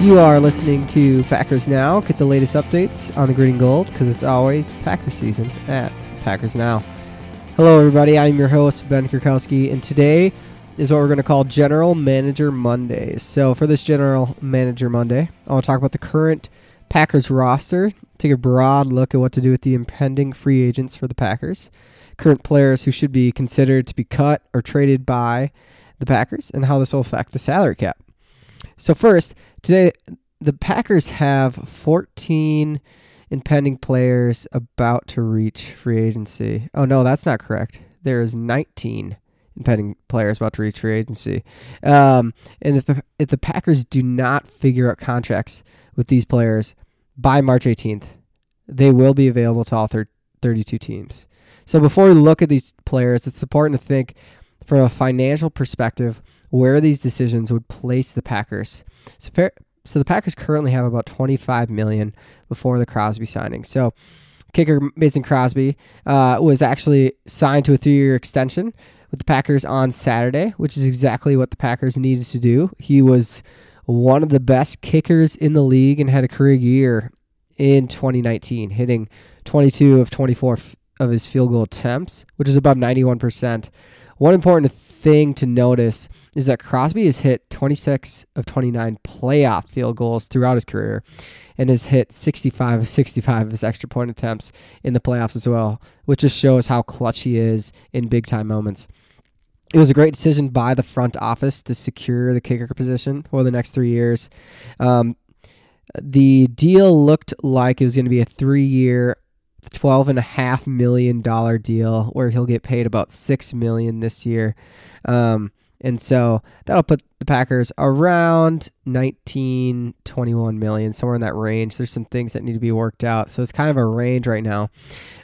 You are listening to Packers Now. Get the latest updates on the green and gold because it's always Packers season at Packers Now. Hello, everybody. I'm your host, Ben Kurkowski, and today is what we're going to call General Manager Mondays. So, for this General Manager Monday, I want to talk about the current Packers roster, take a broad look at what to do with the impending free agents for the Packers, current players who should be considered to be cut or traded by the Packers, and how this will affect the salary cap. So, first, today the Packers have 14 impending players about to reach free agency. Oh, no, that's not correct. There is 19 impending players about to reach free agency. Um, and if the, if the Packers do not figure out contracts with these players by March 18th, they will be available to all thir- 32 teams. So before we look at these players, it's important to think from a financial perspective where these decisions would place the Packers. So, so the Packers currently have about 25 million before the Crosby signing. So kicker Mason Crosby uh, was actually signed to a three-year extension with the Packers on Saturday, which is exactly what the Packers needed to do. He was one of the best kickers in the league and had a career year in 2019, hitting 22 of 24 of his field goal attempts, which is above 91%. One important thing to notice is that Crosby has hit 26 of 29 playoff field goals throughout his career and has hit 65 of 65 of his extra point attempts in the playoffs as well, which just shows how clutch he is in big time moments. It was a great decision by the front office to secure the kicker position for the next three years. Um, the deal looked like it was going to be a three year, twelve and a half million dollar deal where he'll get paid about six million this year. Um, and so that'll put the Packers around 19, 21 million, somewhere in that range. There's some things that need to be worked out. So it's kind of a range right now.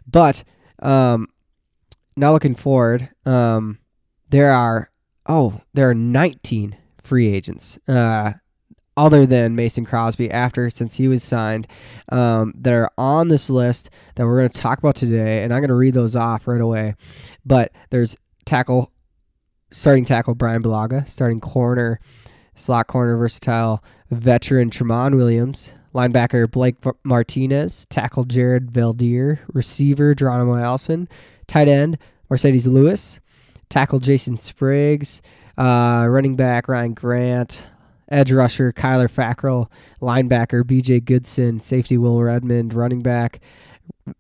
But um, now looking forward, um, there are, oh, there are 19 free agents. Uh, other than Mason Crosby after since he was signed um, that are on this list that we're going to talk about today, and I'm going to read those off right away. But there's tackle, starting tackle Brian Bulaga, starting corner, slot corner versatile veteran Tramon Williams, linebacker Blake Martinez, tackle Jared Veldheer, receiver Geronimo Allison, tight end Marcedes Lewis, tackle Jason Spriggs, uh, running back Ryan Grant, edge rusher Kyler Fackrell, linebacker BJ Goodson, safety Will Redmond, running back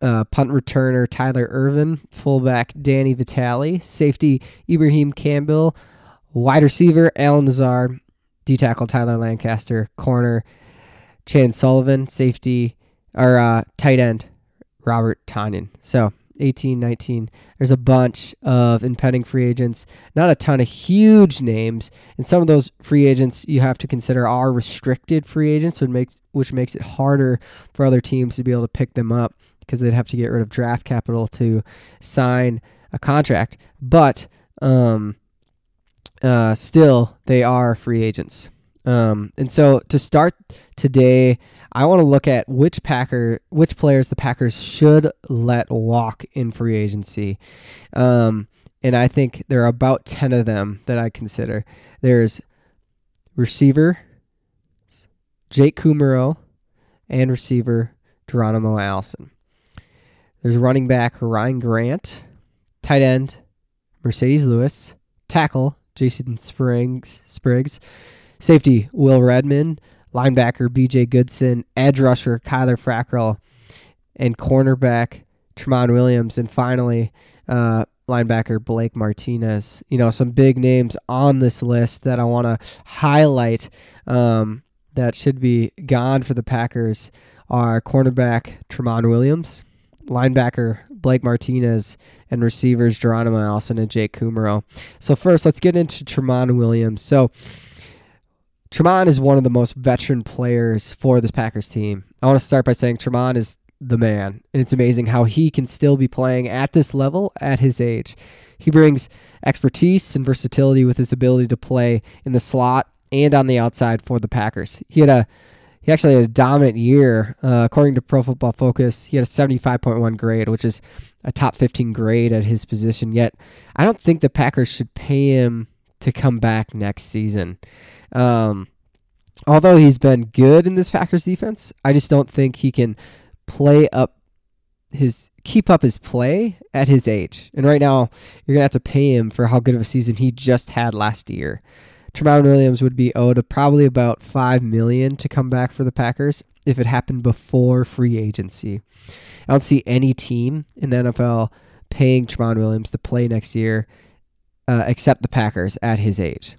uh, punt returner Tyler Ervin, fullback Danny Vitale, safety Ibraheim Campbell, wide receiver Allen Lazard, D tackle Tyler Lancaster, corner Chan Sullivan, safety or uh, tight end Robert Tonyan. So 18, 19. There's a bunch of impending free agents, not a ton of huge names. And some of those free agents you have to consider are restricted free agents, which makes, which makes it harder for other teams to be able to pick them up because they'd have to get rid of draft capital to sign a contract. But um, uh, still, they are free agents. Um, and so to start today, I want to look at which Packer, which players the Packers should let walk in free agency. Um, and I think there are about 10 of them that I consider. There's receiver Jake Kumerow and receiver Geronimo Allison. There's running back Ryan Grant, tight end Marcedes Lewis, tackle Jason Spriggs, Spriggs, safety Will Redmond, linebacker BJ Goodson, edge rusher Kyler Fackrell, and cornerback Tramon Williams, and finally uh, linebacker Blake Martinez. You know, some big names on this list that I want to highlight um, that should be gone for the Packers are cornerback Tramon Williams, linebacker Blake Martinez, and receivers Geronimo Allison and Jake Kumerow. So first, let's get into Tramon Williams. So Tramon is one of the most veteran players for this Packers team. I want to start by saying Tramon is the man, and it's amazing how he can still be playing at this level at his age. He brings expertise and versatility with his ability to play in the slot and on the outside for the Packers. He had a he actually had a dominant year. Uh, according to Pro Football Focus, he had a 75.1 grade, which is a top 15 grade at his position. Yet, I don't think the Packers should pay him to come back next season. Um, although he's been good in this Packers defense, I just don't think he can play up his keep up his play at his age. And right now, you're gonna have to pay him for how good of a season he just had last year. Tramon Williams would be owed a, probably about five million to come back for the Packers if it happened before free agency. I don't see any team in the NFL paying Tramon Williams to play next year, uh, except the Packers at his age.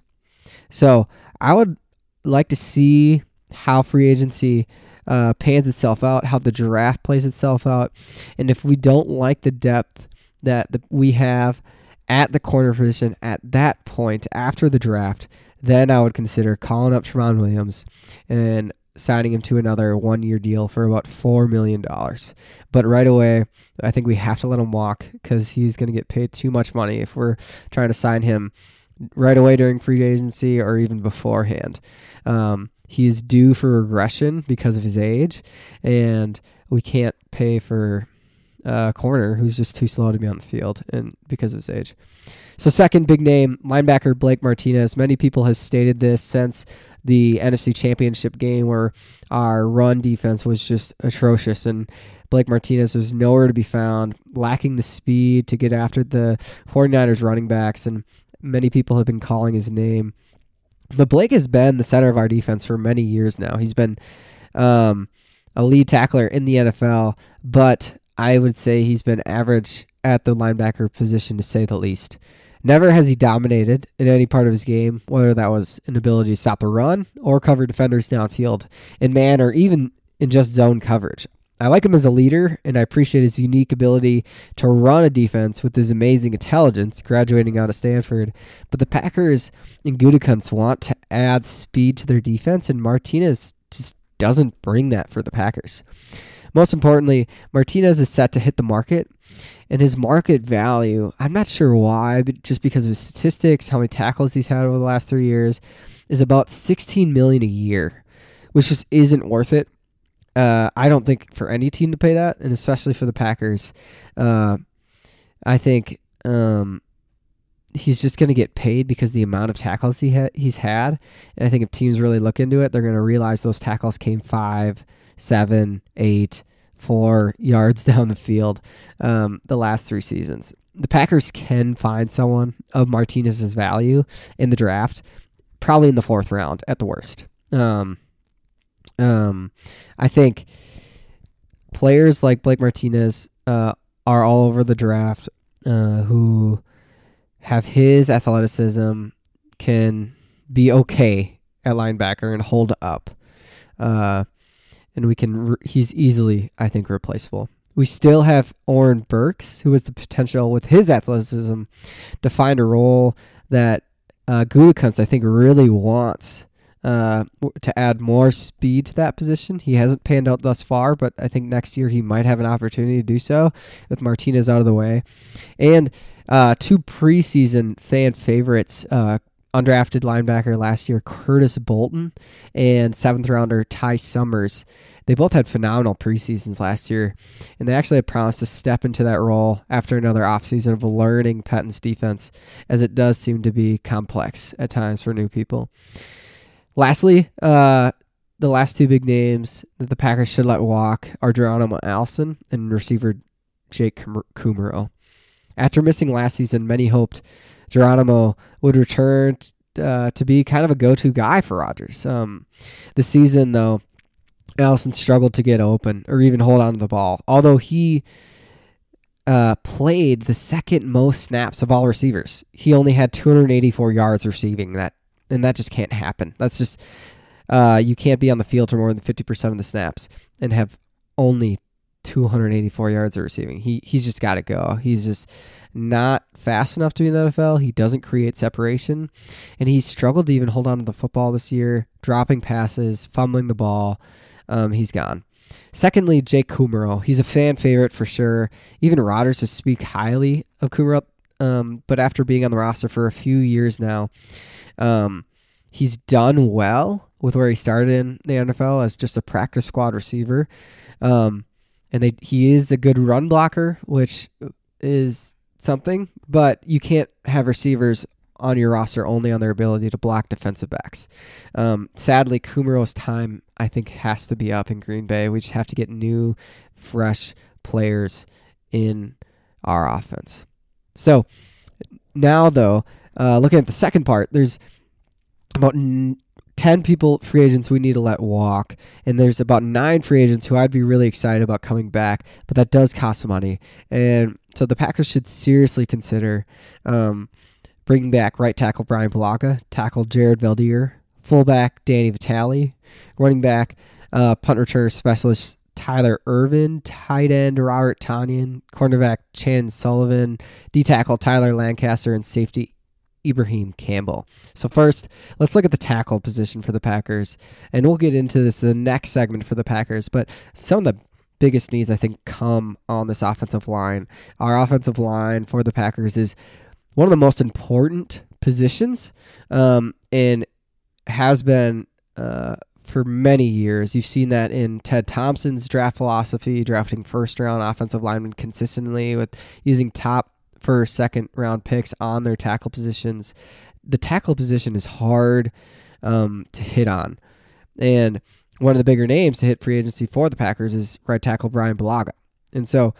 So I would like to see how free agency uh, pans itself out, how the draft plays itself out, and if we don't like the depth that the, we have at the corner position at that point after the draft, then I would consider calling up Tramon Williams and signing him to another one year deal for about $4 million. But right away, I think we have to let him walk because he's going to get paid too much money if we're trying to sign him right away during free agency or even beforehand. Um, he's due for regression because of his age, and we can't pay for a corner who's just too slow to be on the field and because of his age. So second big name linebacker Blake Martinez. Many people have stated this since the NFC Championship game where our run defense was just atrocious and Blake Martinez was nowhere to be found, lacking the speed to get after the 49ers running backs and many people have been calling his name but Blake has been the center of our defense for many years now. He's been um, a lead tackler in the NFL, but I would say he's been average at the linebacker position to say the least. Never has he dominated in any part of his game, whether that was an ability to stop the run or cover defenders downfield in man or even in just zone coverage. I like him as a leader, and I appreciate his unique ability to run a defense with his amazing intelligence, graduating out of Stanford. But the Packers and Gutekunst want to add speed to their defense, and Martinez just doesn't bring that for the Packers. Most importantly, Martinez is set to hit the market, and his market value, I'm not sure why, but just because of his statistics, how many tackles he's had over the last three years, is about 16 million a year, which just isn't worth it uh, I don't think for any team to pay that, and especially for the Packers. Uh, I think um, he's just going to get paid because the amount of tackles he ha- he's had. And I think if teams really look into it, they're going to realize those tackles came five, seven, eight, four yards down the field um, the last three seasons. The Packers can find someone of Martinez's value in the draft, probably in the fourth round at the worst. Um, um, I think players like Blake Martinez uh, are all over the draft uh, who have his athleticism, can be okay at linebacker and hold up. Uh, and we can, re- he's easily, I think, replaceable. We still have Oren Burks, who has the potential with his athleticism to find a role that uh, I think, really wants uh, to add more speed to that position. He hasn't panned out thus far, but I think next year he might have an opportunity to do so with Martinez out of the way. And uh, two preseason fan favorites, uh, undrafted linebacker last year, Curtis Bolton, and seventh rounder Ty Summers. They both had phenomenal preseasons last year, and they actually had promised to step into that role after another offseason of learning Patton's defense, as it does seem to be complex at times for new people. Lastly, uh, the last two big names that the Packers should let walk are Geronimo Allison and receiver Jake Kumerow. After missing last season, many hoped Geronimo would return uh, to be kind of a go-to guy for Rodgers. Um, this season, though, Allison struggled to get open or even hold on to the ball. Although he uh, played the second most snaps of all receivers, he only had 284 yards receiving that and that just can't happen. That's just uh, you can't be on the field for more than fifty percent of the snaps and have only 284 yards of receiving. He he's just got to go. He's just not fast enough to be in the NFL. He doesn't create separation, and he's struggled to even hold on to the football this year, dropping passes, fumbling the ball. Um, he's gone. Secondly, Jake Kumerow. He's a fan favorite for sure. Even Rodgers to speak highly of Kumerow. Um, but after being on the roster for a few years now, um, he's done well with where he started in the NFL as just a practice squad receiver. Um, and they, he is a good run blocker, which is something, but you can't have receivers on your roster only on their ability to block defensive backs. Um, sadly, Kumerow's time I think has to be up in Green Bay. We just have to get new, fresh players in our offense. So now, though, uh, looking at the second part, there's about 10 people, free agents we need to let walk. And there's about nine free agents who I'd be really excited about coming back, but that does cost money. And so the Packers should seriously consider um, bringing back right tackle Brian Bulaga, tackle Jared Veldheer, fullback Danny Vitale, running back uh, punt returner specialist Tyler Ervin, tight end Robert Tonyan, cornerback Chan Sullivan, D tackle Tyler Lancaster, and safety Ibraheim Campbell. So first, let's look at the tackle position for the Packers, and we'll get into this in the next segment for the Packers. But some of the biggest needs I think come on this offensive line. Our offensive line for the Packers is one of the most important positions, um, and has been uh, for many years. You've seen that in Ted Thompson's draft philosophy, drafting first round offensive linemen consistently with using top first, second round picks on their tackle positions. The tackle position is hard um, to hit on. And one of the bigger names to hit free agency for the Packers is right tackle Brian Bulaga. And so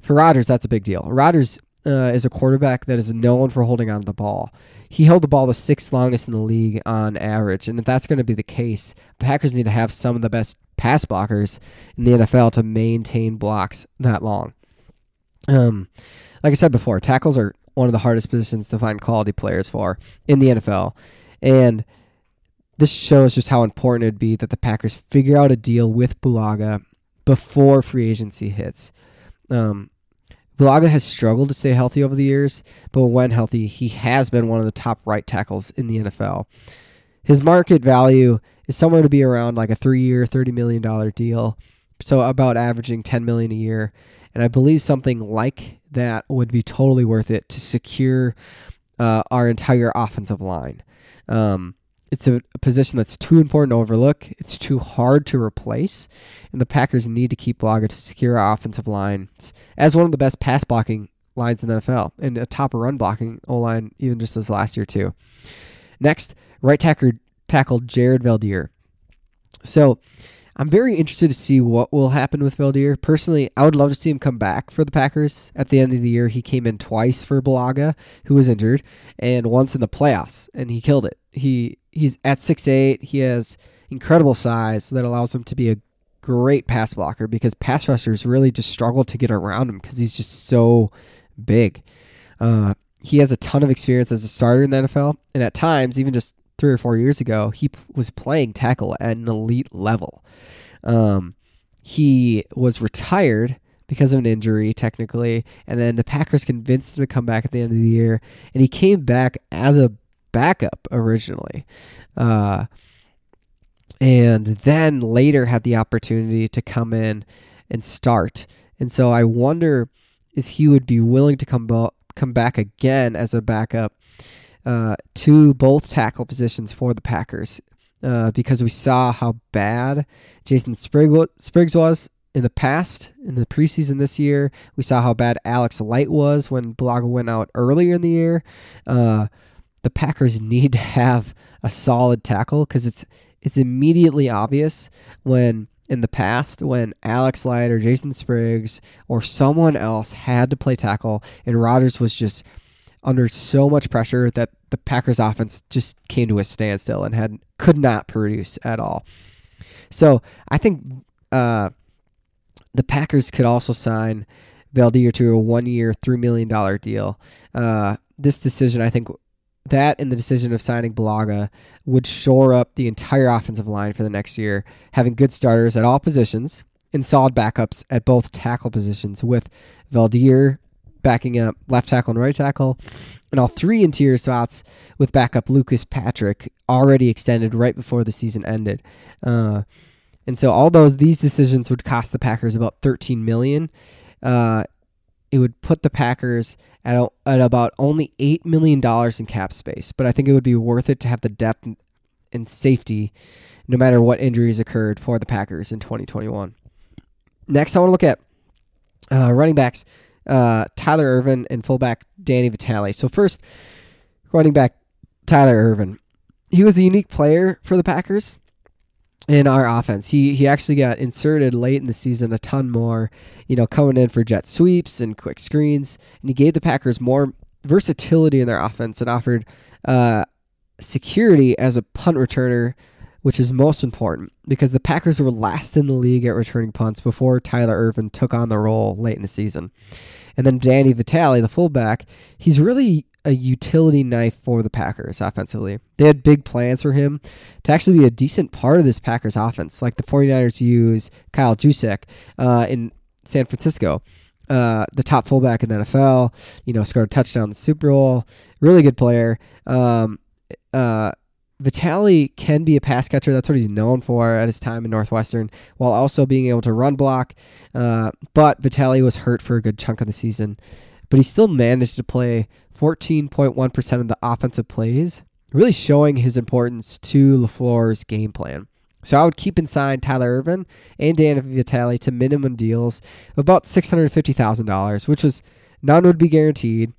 for Rodgers, that's a big deal. Rodgers uh, is a quarterback that is known for holding on to the ball. He held the ball the sixth longest in the league on average. And if that's going to be the case, the Packers need to have some of the best pass blockers in the NFL to maintain blocks that long. Um, like I said before, tackles are one of the hardest positions to find quality players for in the NFL. And this shows just how important it'd be that the Packers figure out a deal with Bulaga before free agency hits. Um, Bulaga has struggled to stay healthy over the years, but when healthy, he has been one of the top right tackles in the NFL. His market value is somewhere to be around like a three-year, thirty million dollar deal, so about averaging ten million a year. And I believe something like that would be totally worth it to secure uh, our entire offensive line. Um, it's a, a, position that's too important to overlook. It's too hard to replace, and the Packers need to keep Bulaga to secure our offensive line as one of the best pass blocking lines in the NFL and a top run blocking O line even just this last year too. Next, right tackle tackle Jared Veldheer. So I'm very interested to see what will happen with Veldheer. Personally, I would love to see him come back for the Packers at the end of the year. He came in twice for Bulaga, who was injured, and once in the playoffs, and he killed it. He he's at six eight. He has incredible size that allows him to be a great pass blocker because pass rushers really just struggle to get around him because he's just so big. Uh, he has a ton of experience as a starter in the NFL, and at times, even just three or four years ago, he p- was playing tackle at an elite level. Um, he was retired because of an injury, technically, and then the Packers convinced him to come back at the end of the year, and he came back as a backup originally. Uh, and then later had the opportunity to come in and start. And so I wonder if he would be willing to come, bo- come back again as a backup uh, to both tackle positions for the Packers uh, because we saw how bad Jason Spriggs was in the past, in the preseason this year. We saw how bad Alex Light was when Bulaga went out earlier in the year. Uh, the Packers need to have a solid tackle because it's it's immediately obvious when in the past when Alex Light or Jason Spriggs or someone else had to play tackle and Rodgers was just under so much pressure that the Packers offense just came to a standstill and had could not produce at all. So I think uh, the Packers could also sign Veldheer to a one-year, three million dollar deal. Uh, this decision, I think, that and the decision of signing Bulaga would shore up the entire offensive line for the next year, having good starters at all positions and solid backups at both tackle positions with Veldheer backing up left tackle and right tackle, and all three interior spots with backup Lucas Patrick already extended right before the season ended. Uh, and so all those these decisions would cost the Packers about 13 million. Uh, it would put the Packers at at about only eight million dollars in cap space, but I think it would be worth it to have the depth and safety, no matter what injuries occurred for the Packers in 2021. Next, I want to look at uh, running backs uh, Tyler Ervin and fullback Danny Vitale. So first, running back Tyler Ervin. He was a unique player for the Packers in our offense. He he actually got inserted late in the season a ton more, you know, coming in for jet sweeps and quick screens, and he gave the Packers more versatility in their offense and offered uh, security as a punt returner, which is most important because the Packers were last in the league at returning punts before Tyler Ervin took on the role late in the season. And then Danny Vitale, the fullback, he's really a utility knife for the Packers offensively. They had big plans for him to actually be a decent part of this Packers offense, like the 49ers use Kyle Juszczyk uh, in San Francisco. Uh, the top fullback in the NFL, you know, scored a touchdown in the Super Bowl. Really good player. Um, uh, Vitale can be a pass catcher. That's what he's known for at his time in Northwestern, while also being able to run block. Uh, but Vitale was hurt for a good chunk of the season, but he still managed to play 14.1% of the offensive plays, really showing his importance to LaFleur's game plan. So I would keep inside Tyler Ervin and Dan Vitale to minimum deals of about $650,000, which was none would be guaranteed,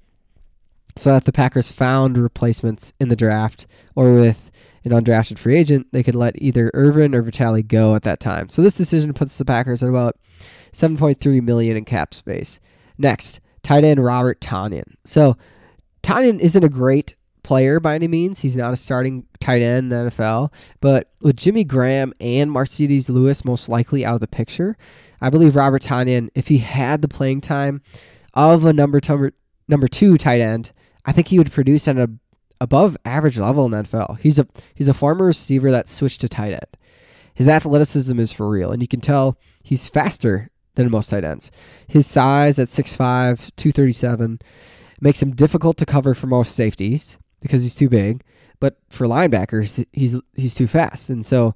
so that the Packers found replacements in the draft or with an undrafted free agent, they could let either Ervin or Vitale go at that time. So this decision puts the Packers at about 7.3 million in cap space. Next, tight end Robert Tonyan. So Tonyan isn't a great player by any means. He's not a starting tight end in the NFL. But with Jimmy Graham and Marcedes Lewis most likely out of the picture, I believe Robert Tonyan, if he had the playing time of a number two, number two tight end, I think he would produce at an above average level in the NFL. He's a he's a former receiver that switched to tight end. His athleticism is for real, and you can tell he's faster than most tight ends. His size at 6'5", 237 makes him difficult to cover for most safeties because he's too big. But for linebackers, he's he's too fast. And so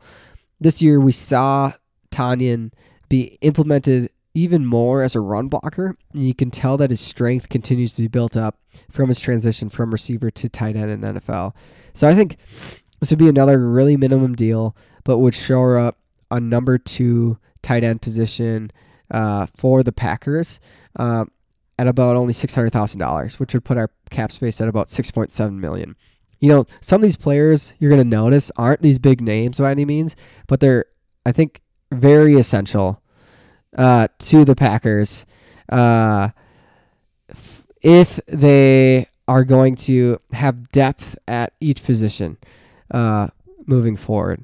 this year we saw Tonyan be implemented even more as a run blocker. And you can tell that his strength continues to be built up from his transition from receiver to tight end in the NFL. So I think this would be another really minimum deal, but would shore up a number two tight end position uh, for the Packers. Uh, at about only $600,000, which would put our cap space at about 6.7 million. You know, some of these players you're going to notice aren't these big names by any means, but they're I think very essential uh, to the Packers uh, if they are going to have depth at each position uh, moving forward.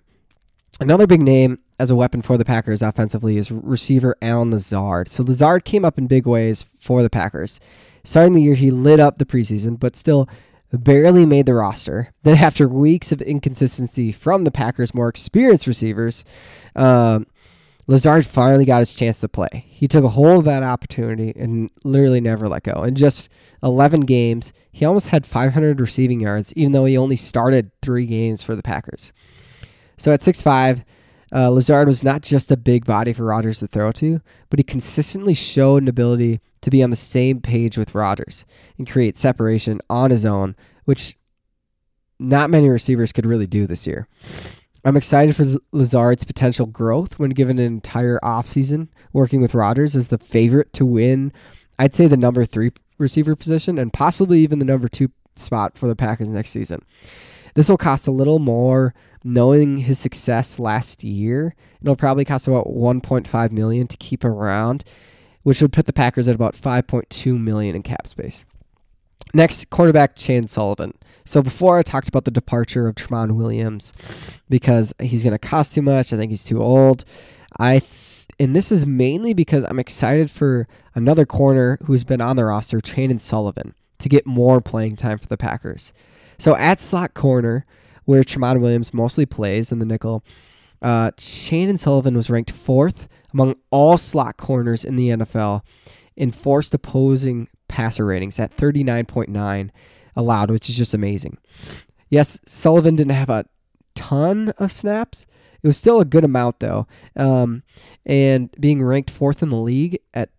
Another big name as a weapon for the Packers offensively is receiver Allen Lazard. So Lazard came up in big ways for the Packers. Starting the year, he lit up the preseason, but still barely made the roster. Then, after weeks of inconsistency from the Packers' more experienced receivers, um, Lazard finally got his chance to play. He took a hold of that opportunity and literally never let go. In just 11 games, he almost had 500 receiving yards, even though he only started three games for the Packers. So at 6'5, uh, Lazard was not just a big body for Rodgers to throw to, but he consistently showed an ability to be on the same page with Rodgers and create separation on his own, which not many receivers could really do this year. I'm excited for Lazard's potential growth when given an entire offseason working with Rodgers as the favorite to win, I'd say the number three receiver position and possibly even the number two spot for the Packers next season. This will cost a little more knowing his success last year. It'll probably cost about 1.5 million to keep around, which would put the Packers at about 5.2 million in cap space. Next, quarterback Chandon Sullivan. So before I talked about the departure of Tramon Williams because he's going to cost too much, I think he's too old. I th- and this is mainly because I'm excited for another corner who's been on the roster, Chandon Sullivan, to get more playing time for the Packers. So at slot corner, where Tramon Williams mostly plays in the nickel, uh, Chandon Sullivan was ranked fourth among all slot corners in the NFL in forced opposing passer ratings at 39.9 allowed, which is just amazing. Yes, Sullivan didn't have a ton of snaps. It was still a good amount, though. Um, and being ranked fourth in the league at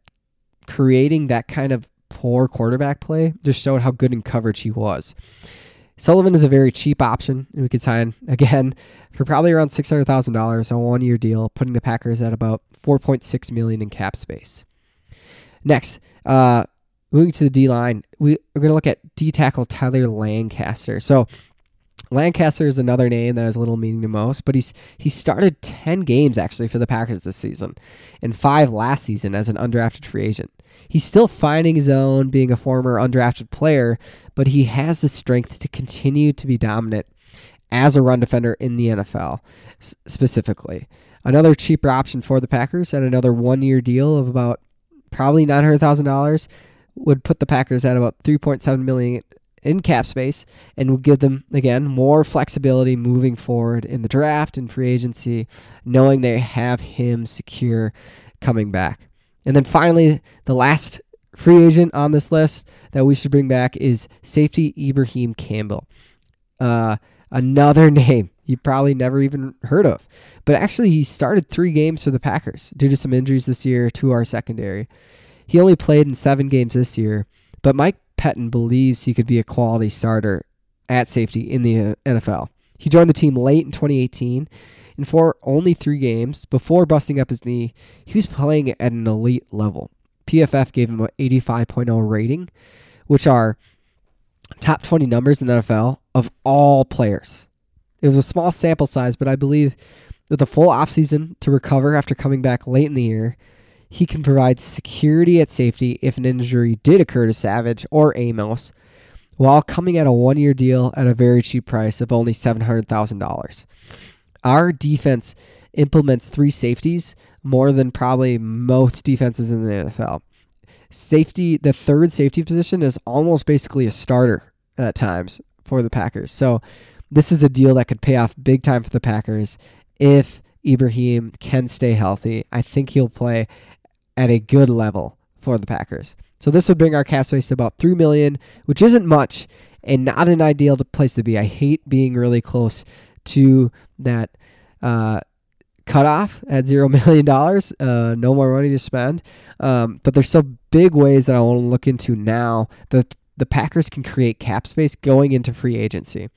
creating that kind of poor quarterback play just showed how good in coverage he was. Sullivan is a very cheap option. We could sign again for probably around six hundred thousand dollars on a one year deal, putting the Packers at about four point six million in cap space. Next, uh, moving to the D line, we, we're going to look at D tackle Tyler Lancaster. So Lancaster is another name that has little meaning to most, but he's he started 10 games actually for the Packers this season and 5 last season as an undrafted free agent. He's still finding his own being a former undrafted player, but he has the strength to continue to be dominant as a run defender in the NFL specifically. Another cheaper option for the Packers at another 1-year deal of about probably $900,000 would put the Packers at about 3.7 million in cap space and would give them again more flexibility moving forward in the draft and free agency, knowing they have him secure coming back. And then finally, the last free agent on this list that we should bring back is safety Ibraheim Campbell. Uh, another name you probably never even heard of. But actually, he started three games for the Packers due to some injuries this year to our secondary. He only played in seven games this year, but Mike Pettine believes he could be a quality starter at safety in the uh, NFL. He joined the team late in 2018, and for only three games before busting up his knee, he was playing at an elite level. PFF gave him an 85.0 rating, which are top 20 numbers in the NFL of all players. It was a small sample size, but I believe with a full offseason to recover after coming back late in the year, he can provide security at safety if an injury did occur to Savage or Amos, while coming at a one year deal at a very cheap price of only $700,000. Our defense implements three safeties more than probably most defenses in the NFL. Safety, the third safety position is almost basically a starter at times for the Packers. So this is a deal that could pay off big time for the Packers if Ibraheim can stay healthy. I think he'll play at a good level for the Packers. So this would bring our cap space to about three million, which isn't much and not an ideal place to be. I hate being really close to that uh, cutoff at zero million dollars. Uh, no more money to spend. Um, but there's some big ways that I want to look into now that the Packers can create cap space going into free agency.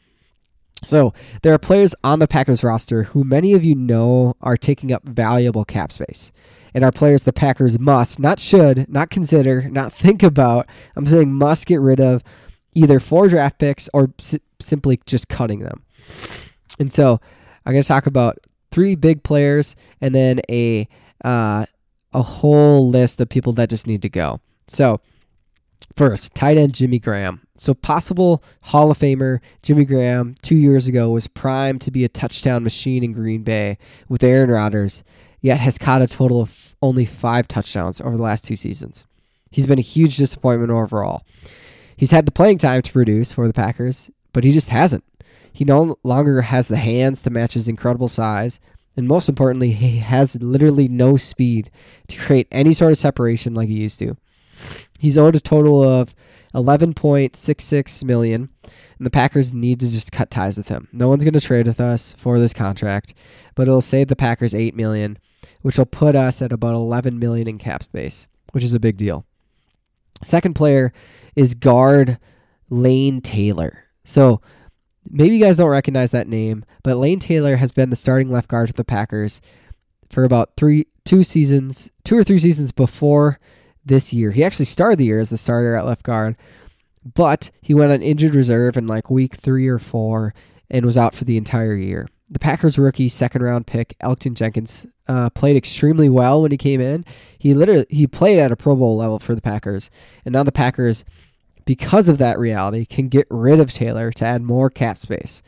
So there are players on the Packers roster who many of you know are taking up valuable cap space. And are players the Packers must, not should, not consider, not think about. I'm saying must get rid of either for draft picks or si- simply just cutting them. And so I'm going to talk about three big players and then a uh, a whole list of people that just need to go. So first, tight end Jimmy Graham. So possible Hall of Famer Jimmy Graham two years ago was primed to be a touchdown machine in Green Bay with Aaron Rodgers, yet has caught a total of only five touchdowns over the last two seasons. He's been a huge disappointment overall. He's had the playing time to produce for the Packers, but he just hasn't. He no longer has the hands to match his incredible size, and most importantly, he has literally no speed to create any sort of separation like he used to. He's owed a total of 11.66 million, and the Packers need to just cut ties with him. No one's going to trade with us for this contract, but it'll save the Packers 8 million, which will put us at about 11 million in cap space, which is a big deal. Second player is guard Lane Taylor. So maybe you guys don't recognize that name, but Lane Taylor has been the starting left guard for the Packers for about three, two seasons, two or three seasons before this year. He actually started the year as the starter at left guard, but he went on injured reserve in like week three or four and was out for the entire year. The Packers rookie second round pick Elgton Jenkins uh, played extremely well when he came in. He literally he played at a Pro Bowl level for the Packers, and now the Packers, because of that reality, can get rid of Taylor to add more cap space.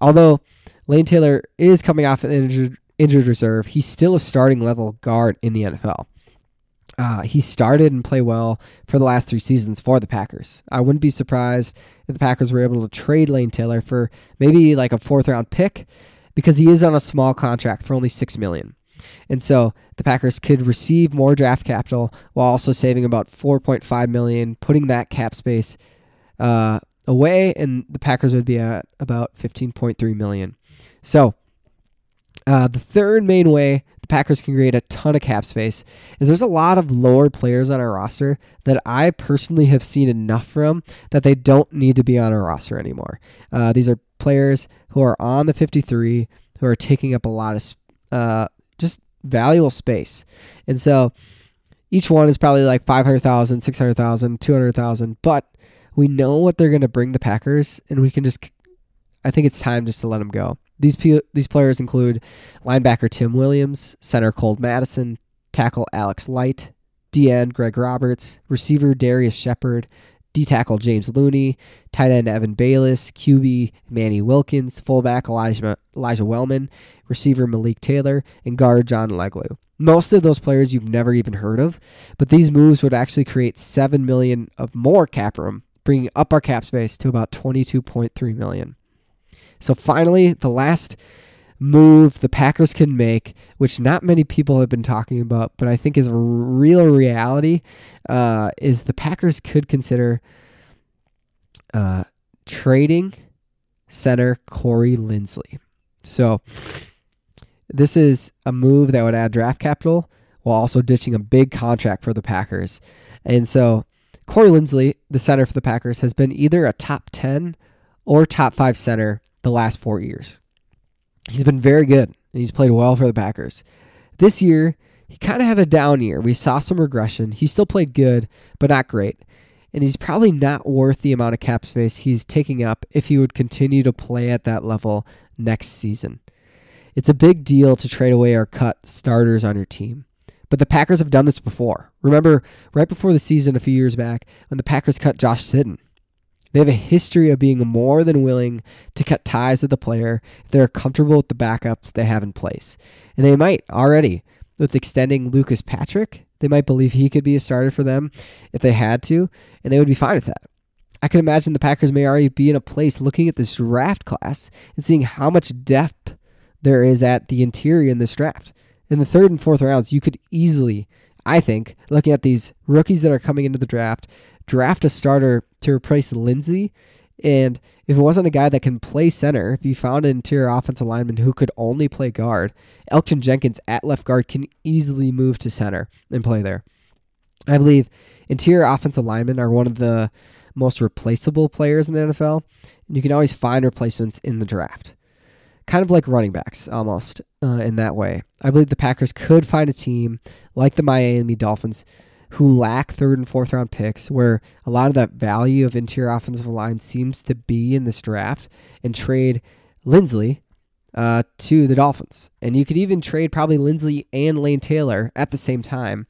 Although Lane Taylor is coming off an injured injured reserve, he's still a starting level guard in the NFL. Uh, he started and played well for the last three seasons for the Packers. I wouldn't be surprised if the Packers were able to trade Lane Taylor for maybe like a fourth round pick because he is on a small contract for only six million. And so the Packers could receive more draft capital while also saving about 4.5 million, putting that cap space uh, away, and the Packers would be at about 15.3 million. So uh, the third main way the Packers can create a ton of cap space is there's a lot of lower players on our roster that I personally have seen enough from that they don't need to be on our roster anymore. Uh, these are players who are on the 53 who are taking up a lot of uh, just valuable space. And so Each one is probably like 500,000, 600,000, 200,000, but we know what they're going to bring the Packers and we can just I think it's time just to let them go. These pe- these players include linebacker Tim Williams, center Cole Madison, tackle Alex Light, DN Greg Roberts, receiver Darrius Shepherd, D tackle James Looney, tight end Evan Baylis, QB Manny Wilkins, fullback Elijah Elijah Wellman, receiver Malik Taylor, and guard John Leglue. Most of those players you've never even heard of, but these moves would actually create seven million of more cap room, bringing up our cap space to about twenty-two point three million. So finally, the last move the Packers can make, which not many people have been talking about, but I think is a real reality, uh, is the Packers could consider uh, trading center Corey Linsley. So this is a move that would add draft capital while also ditching a big contract for the Packers. And so Corey Linsley, the center for the Packers, has been either a top 10 or top 5 center the last 4 years. He's been very good and he's played well for the Packers. This year, he kind of had a down year. We saw some regression. He still played good, but not great. And he's probably not worth the amount of cap space he's taking up if he would continue to play at that level next season. It's a big deal to trade away or cut starters on your team. But the Packers have done this before. Remember, right before the season a few years back, when the Packers cut Josh Sitton. They have a history of being more than willing to cut ties with the player if they're comfortable with the backups they have in place. And they might already, with extending Lucas Patrick, they might believe he could be a starter for them if they had to, and they would be fine with that. I can imagine the Packers may already be in a place looking at this draft class and seeing how much depth there is at the interior in this draft. In the third and fourth rounds, you could easily, I think, looking at these rookies that are coming into the draft, draft a starter to replace Linsley. And if it wasn't a guy that can play center, if you found an interior offensive lineman who could only play guard, Elgton Jenkins at left guard can easily move to center and play there. I believe interior offensive linemen are one of the most replaceable players in the NFL, and you can always find replacements in the draft. Kind of like running backs, almost uh, in that way. I believe the Packers could find a team like the Miami Dolphins who lack third and fourth round picks, where a lot of that value of interior offensive line seems to be in this draft, and trade Linsley uh, to the Dolphins. And you could even trade probably Linsley and Lane Taylor at the same time,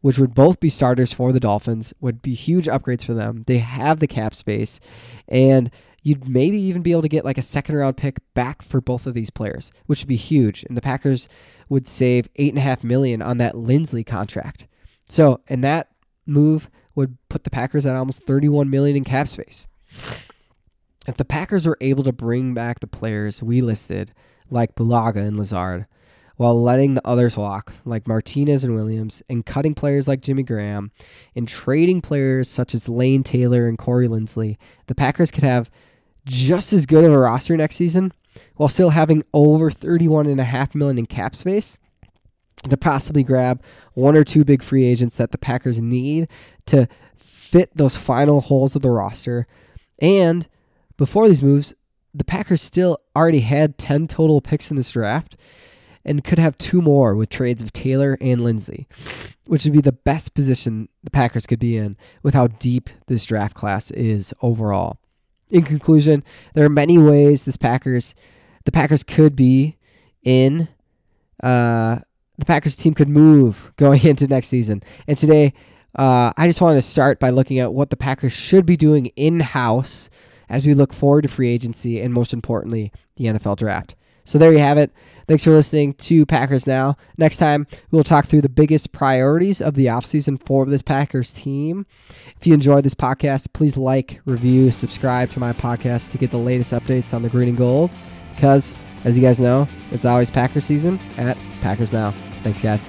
which would both be starters for the Dolphins, would be huge upgrades for them. They have the cap space, and you'd maybe even be able to get like a second round pick back for both of these players, which would be huge. And the Packers would save eight and a half million on that Linsley contract. So, and that move would put the Packers at almost 31 million in cap space. If the Packers were able to bring back the players we listed, like Bulaga and Lazard, while letting the others walk, like Martinez and Williams, and cutting players like Jimmy Graham, and trading players such as Lane Taylor and Corey Linsley, the Packers could have just as good of a roster next season while still having over 31.5 million in cap space to possibly grab one or two big free agents that the Packers need to fit those final holes of the roster. And before these moves, the Packers still already had 10 total picks in this draft and could have two more with trades of Taylor and Linsley, which would be the best position the Packers could be in with how deep this draft class is overall. In conclusion, there are many ways this Packers the Packers could be in uh, the Packers team could move going into next season. And today, uh, I just wanted to start by looking at what the Packers should be doing in house as we look forward to free agency and, most importantly, the NFL draft. So there you have it. Thanks for listening to Packers Now. Next time, we'll talk through the biggest priorities of the offseason for this Packers team. If you enjoyed this podcast, please like, review, subscribe to my podcast to get the latest updates on the green and gold. Because, as you guys know, it's always Packers season at Packers Now. Thanks, guys.